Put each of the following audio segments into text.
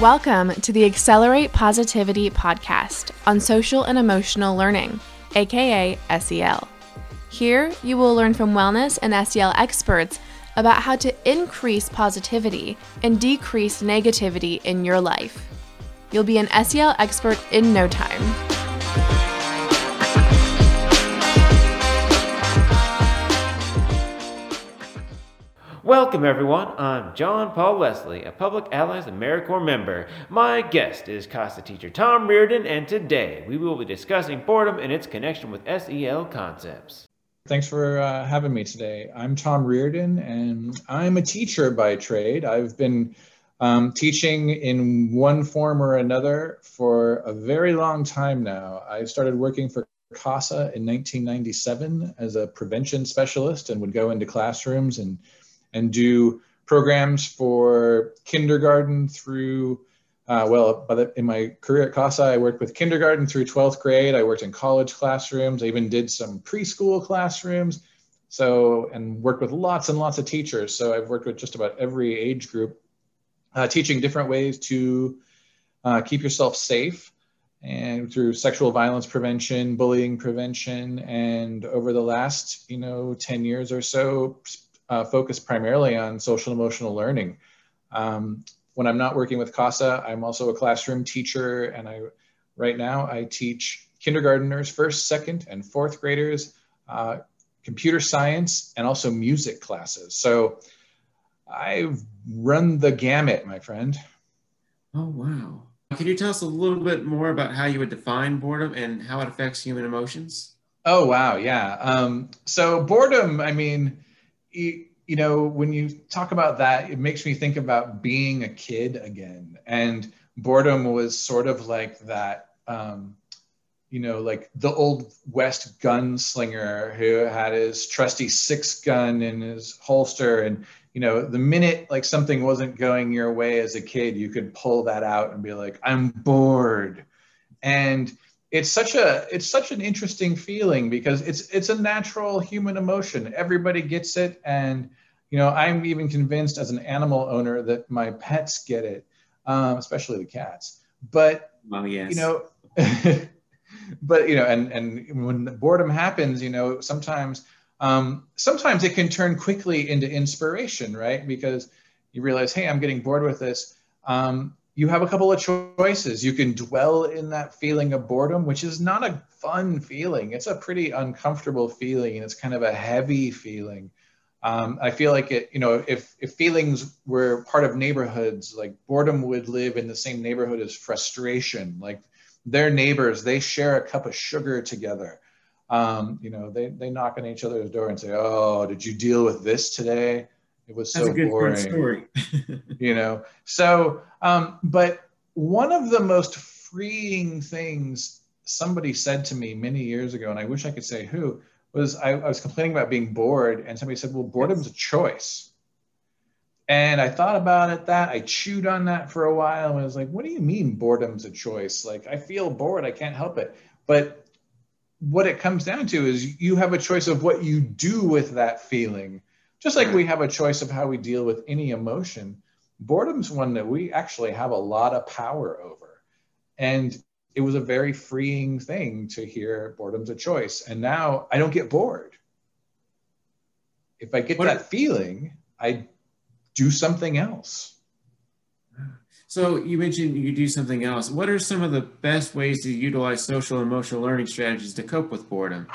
Welcome to the Accelerate Positivity podcast on social and emotional learning, aka SEL. Here, you will learn from wellness and SEL experts about how to increase positivity and decrease negativity in your life. You'll be an SEL expert in no time. Welcome, everyone. I'm John Paul Leslie, a Public Allies AmeriCorps member. My guest is CASA teacher Tom Reardon, and today we will be discussing boredom and its connection with SEL concepts. Thanks for uh, having me today. I'm Tom Reardon, and I'm a teacher by trade. I've been um, teaching in one form or another for a very long time now. I started working for CASA in 1997 as a prevention specialist and would go into classrooms and and do programs for kindergarten through, uh, well, the, in my career at CASA, I worked with kindergarten through 12th grade. I worked in college classrooms. I even did some preschool classrooms. So, and worked with lots and lots of teachers. So I've worked with just about every age group, uh, teaching different ways to uh, keep yourself safe and through sexual violence prevention, bullying prevention, and over the last, you know, 10 years or so, uh, focused primarily on social emotional learning. Um, when I'm not working with CASA, I'm also a classroom teacher, and I right now I teach kindergarteners, first, second, and fourth graders, uh, computer science, and also music classes. So I've run the gamut, my friend. Oh wow! Can you tell us a little bit more about how you would define boredom and how it affects human emotions? Oh wow, yeah. Um, so boredom, I mean you, you know, when you talk about that, it makes me think about being a kid again. And boredom was sort of like that, um, you know, like the old West gunslinger who had his trusty six gun in his holster. And, you know, the minute like something wasn't going your way as a kid, you could pull that out and be like, I'm bored. And, it's such a it's such an interesting feeling because it's it's a natural human emotion. Everybody gets it. And you know i'm even convinced as an animal owner that my pets get it um, especially the cats. But well, yes. you know but you know and and when boredom happens you know sometimes um, sometimes it can turn quickly into inspiration right? Because you realize hey i'm getting bored with this. Um, you have a couple of choices. You can dwell in that feeling of boredom, which is not a fun feeling. It's a pretty uncomfortable feeling, and it's kind of a heavy feeling. Um, I feel like it, you know, if if feelings were part of neighborhoods, like boredom would live in the same neighborhood as frustration. Like their neighbors, they share a cup of sugar together. Um, you know, they they knock on each other's door and say, "Oh, did you deal with this today?" It was so boring. story. you know, so um, but one of the most freeing things somebody said to me many years ago, and I wish I could say who, was I, I was complaining about being bored, and somebody said, "Well, boredom's a choice." And I thought about it that I chewed on that for a while, and I was like, "What do you mean boredom's a choice? Like I feel bored, I can't help it." But what it comes down to is you have a choice of what you do with that feeling just like we have a choice of how we deal with any emotion, boredom's one that we actually have a lot of power over. And it was a very freeing thing to hear boredom's a choice. And now I don't get bored. If I get what that feeling, I do something else. So you mentioned you do something else. What are some of the best ways to utilize social emotional learning strategies to cope with boredom?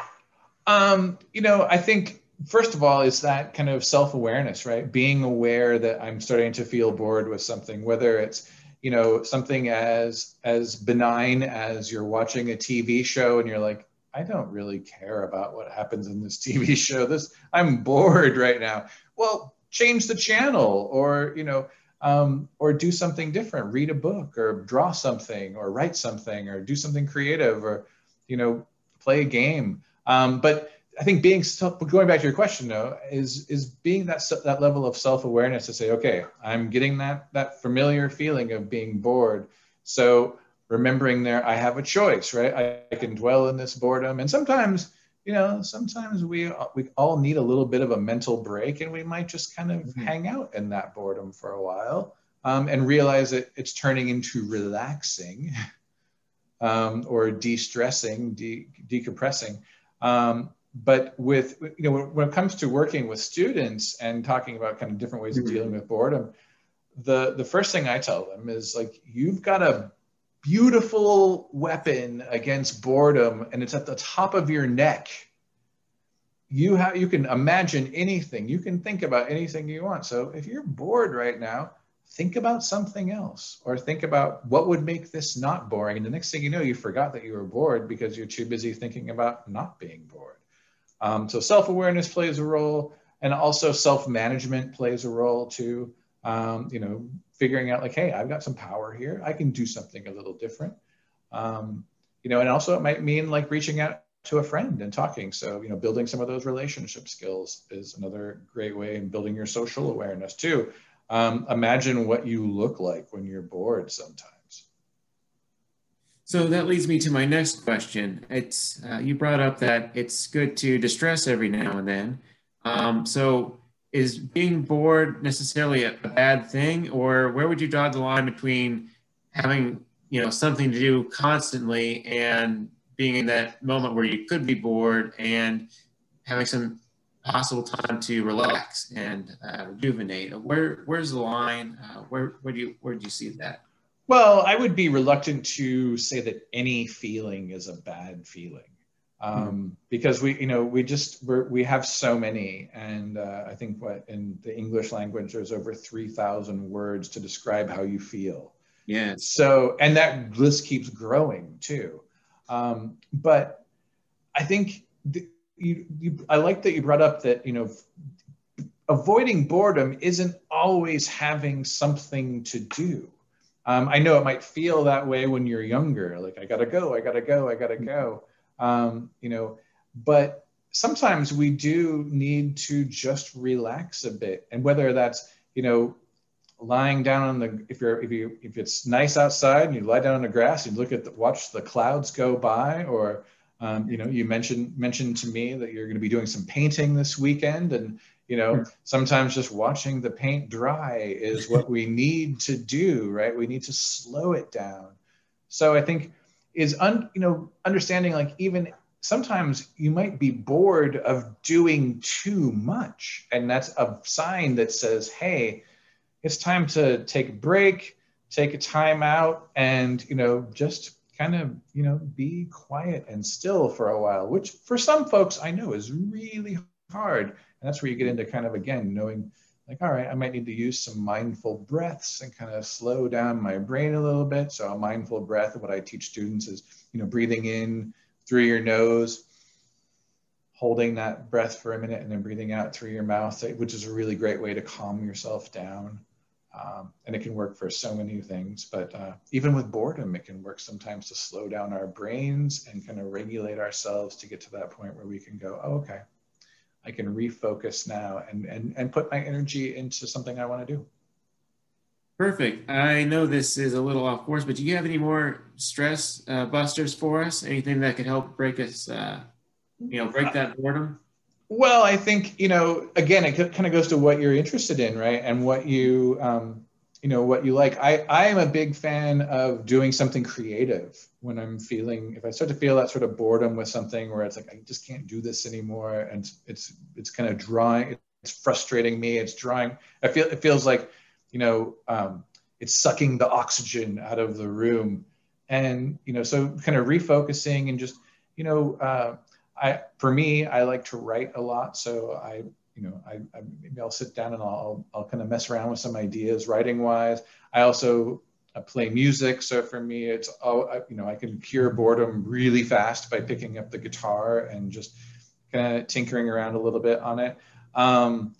Um, you know, I think first of all is that kind of self-awareness right? Being aware that i'm starting to feel bored with something whether it's you know something as as benign as you're watching a tv show and you're like i don't really care about what happens in this tv show. This i'm bored right now. Well change the channel or you know um, or do something different. Read a book or draw something or write something or do something creative or you know play a game. Um, but I think being going back to your question though is is being that that level of self awareness to say, okay, I'm getting that that familiar feeling of being bored. So remembering there, I have a choice, right? I, I can dwell in this boredom, and sometimes, you know, sometimes we we all need a little bit of a mental break, and we might just kind of mm-hmm. hang out in that boredom for a while. um, and realize that it's turning into relaxing um, or de-stressing, de- decompressing. Um, but with you know when, when, it comes to working with students and talking about kind of different ways of mm-hmm. dealing with boredom, the the first thing I tell them is like you've got a beautiful weapon against boredom, and it's at the top of your neck. You have you can imagine anything, you can think about anything you want. So if you're bored right now, think about something else or think about what would make this not boring. And the next thing you know, you forgot that you were bored because you're too busy thinking about not being bored. Um, so self-awareness plays a role and also self-management plays a role too. Um, you know, figuring out like, hey, I've got some power here. I can do something a little different. Um, you know, and also it might mean like reaching out to a friend and talking. So, you know, building some of those relationship skills is another great way in building your social awareness too. Um, imagine what you look like when you're bored sometimes. So that leads me to my next question. It's uh, you brought up that it's good to distress every now and then. Um, so is being bored necessarily a, a, bad thing, or where would you draw the line between having you know something to do constantly and being in that moment where you could be bored and having some possible time to relax and uh, rejuvenate. Where where's the line? Uh, where where do you where do you see that? Well, I would be reluctant to say that any feeling is a bad feeling. Um, mm-hmm. because we you know we just we're, we have so many and uh, i think what in the english language there's over 3000 words to describe how you feel yeah so and that list keeps growing too um, but i think the, you, you, I like that you brought up that, you know, avoiding boredom isn't always having something to do. Um, I know it might feel that way when you're younger, like I gotta go, I gotta go, I gotta go. Um, you know, but sometimes we do need to just relax a bit, and whether that's you know lying down on the if you're if you if it's nice outside and you lie down on the grass and look at the watch the clouds go by, or um, you know, you mentioned mentioned to me that you're going to be doing some painting this weekend, and you know, sometimes just watching the paint dry is what we need to do, right? We need to slow it down. So I think is un, you know understanding like even sometimes you might be bored of doing too much, and that's a sign that says, hey, it's time to take a break, take a time out, and you know just kind of you know be quiet and still for a while which for some folks i know is really hard that's where you get into kind of again knowing like all right i might need to use some mindful breaths and kind of slow down my brain a little bit. So a mindful breath what i teach students is you know breathing in through your nose holding that breath for a minute and then breathing out through your mouth which is a really great way to calm yourself down. Um, and it can work for so many things, but uh, even with boredom, it can work sometimes to slow down our brains and kind of regulate ourselves to get to that point where we can go, oh, okay, I can refocus now and, and, and put my energy into something I want to do. Perfect. I know this is a little off course, but do you have any more stress uh, busters for us? Anything that could help break us, uh, you know, break that boredom? Well, I think you know. Again, it kind of goes to what you're interested in, right? And what you, um, you know, what you like. I I am a big fan of doing something creative when I'm feeling. If I start to feel that sort of boredom with something, where it's like I just can't do this anymore, and it's it's kind of drawing. It's frustrating me. It's drawing. I feel it feels like, you know, um, it's sucking the oxygen out of the room, and you know, so kind of refocusing and just, you know. Uh, I, for me, I like to write a lot. So I, you know, I, I maybe I'll sit down and I'll, I'll kind of mess around with some ideas writing wise. I also I play music. So for me, it's, oh, I, you know, I can cure boredom really fast by picking up the guitar and just kind of tinkering around a little bit on it. Um,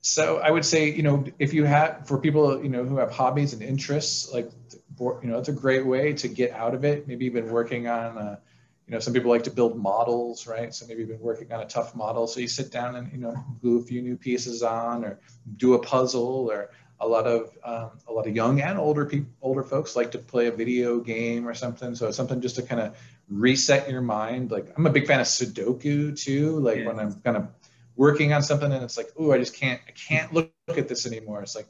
so I would say, you know, if you have, for people, you know, who have hobbies and interests, like, you know, it's a great way to get out of it. Maybe you've been working on, a, you know, some people like to build models, right? So maybe you've been working on a tough model. So you sit down and, you know, glue a few new pieces on or do a puzzle or a lot of um, a lot of young and older people, older folks like to play a video game or something. So it's something just to kind of reset your mind. Like I'm a big fan of Sudoku too. Like yeah. when I'm kind of working on something and it's like, oh, I just can't, I can't look, look at this anymore. It's like,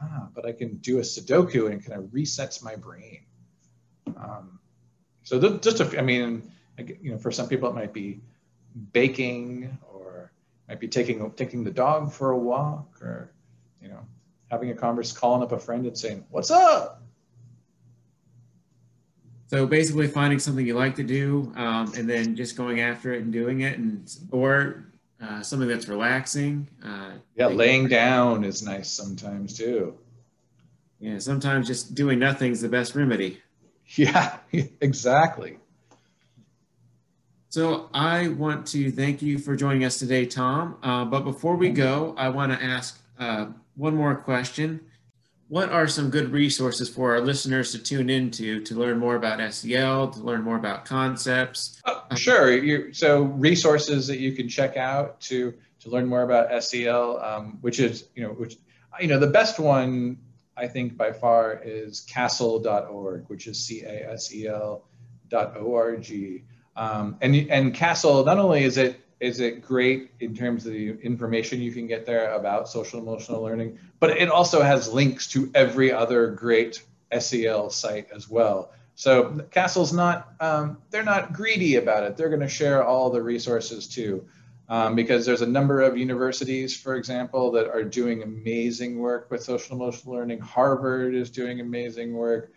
ah, but I can do a Sudoku and it kind of resets my brain. Um, so th- just, a, I mean, you know, for some people it might be baking or might be taking taking the dog for a walk or you know having a conversation calling up a friend and saying what's up? So basically finding something you like to do um, and then just going after it and doing it and or uh, something that's relaxing uh, yeah laying down is nice sometimes too. Yeah sometimes just doing nothing is the best remedy yeah exactly so I want to thank you for joining us today, Tom. Uh, but before we go, I want to ask uh, one more question. What are some good resources for our listeners to tune into to learn more about SEL, to learn more about concepts? Uh, sure. You, so resources that you can check out to to learn more about SEL, um, which is you know which you know the best one I think by far is CASEL.org, which is C A S E L dot O R G. Um, and and CASEL not only is it is it great in terms of the information you can get there about social emotional learning, but it also has links to every other great SEL site as well. So CASEL's not um, they're not greedy about it. They're going to share all the resources too. Um, because there's a number of universities, for example, that are doing amazing work with social emotional learning. Harvard is doing amazing work.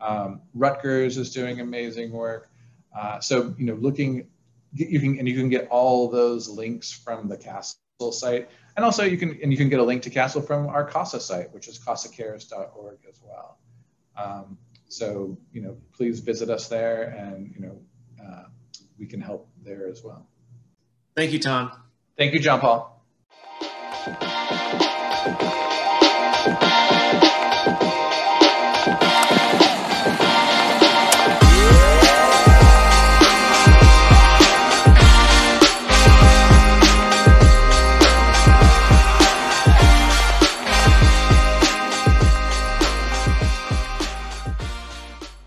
Um, Rutgers is doing amazing work. Uh, so, you know, looking, you can, and you can get all those links from the CASEL site. And also you can, and you can get a link to CASEL from our CASA site, which is casacares.org as well. Um, so, you know, please visit us there and, you know, uh, we can help there as well. Thank you, Tom. Thank you, John Paul.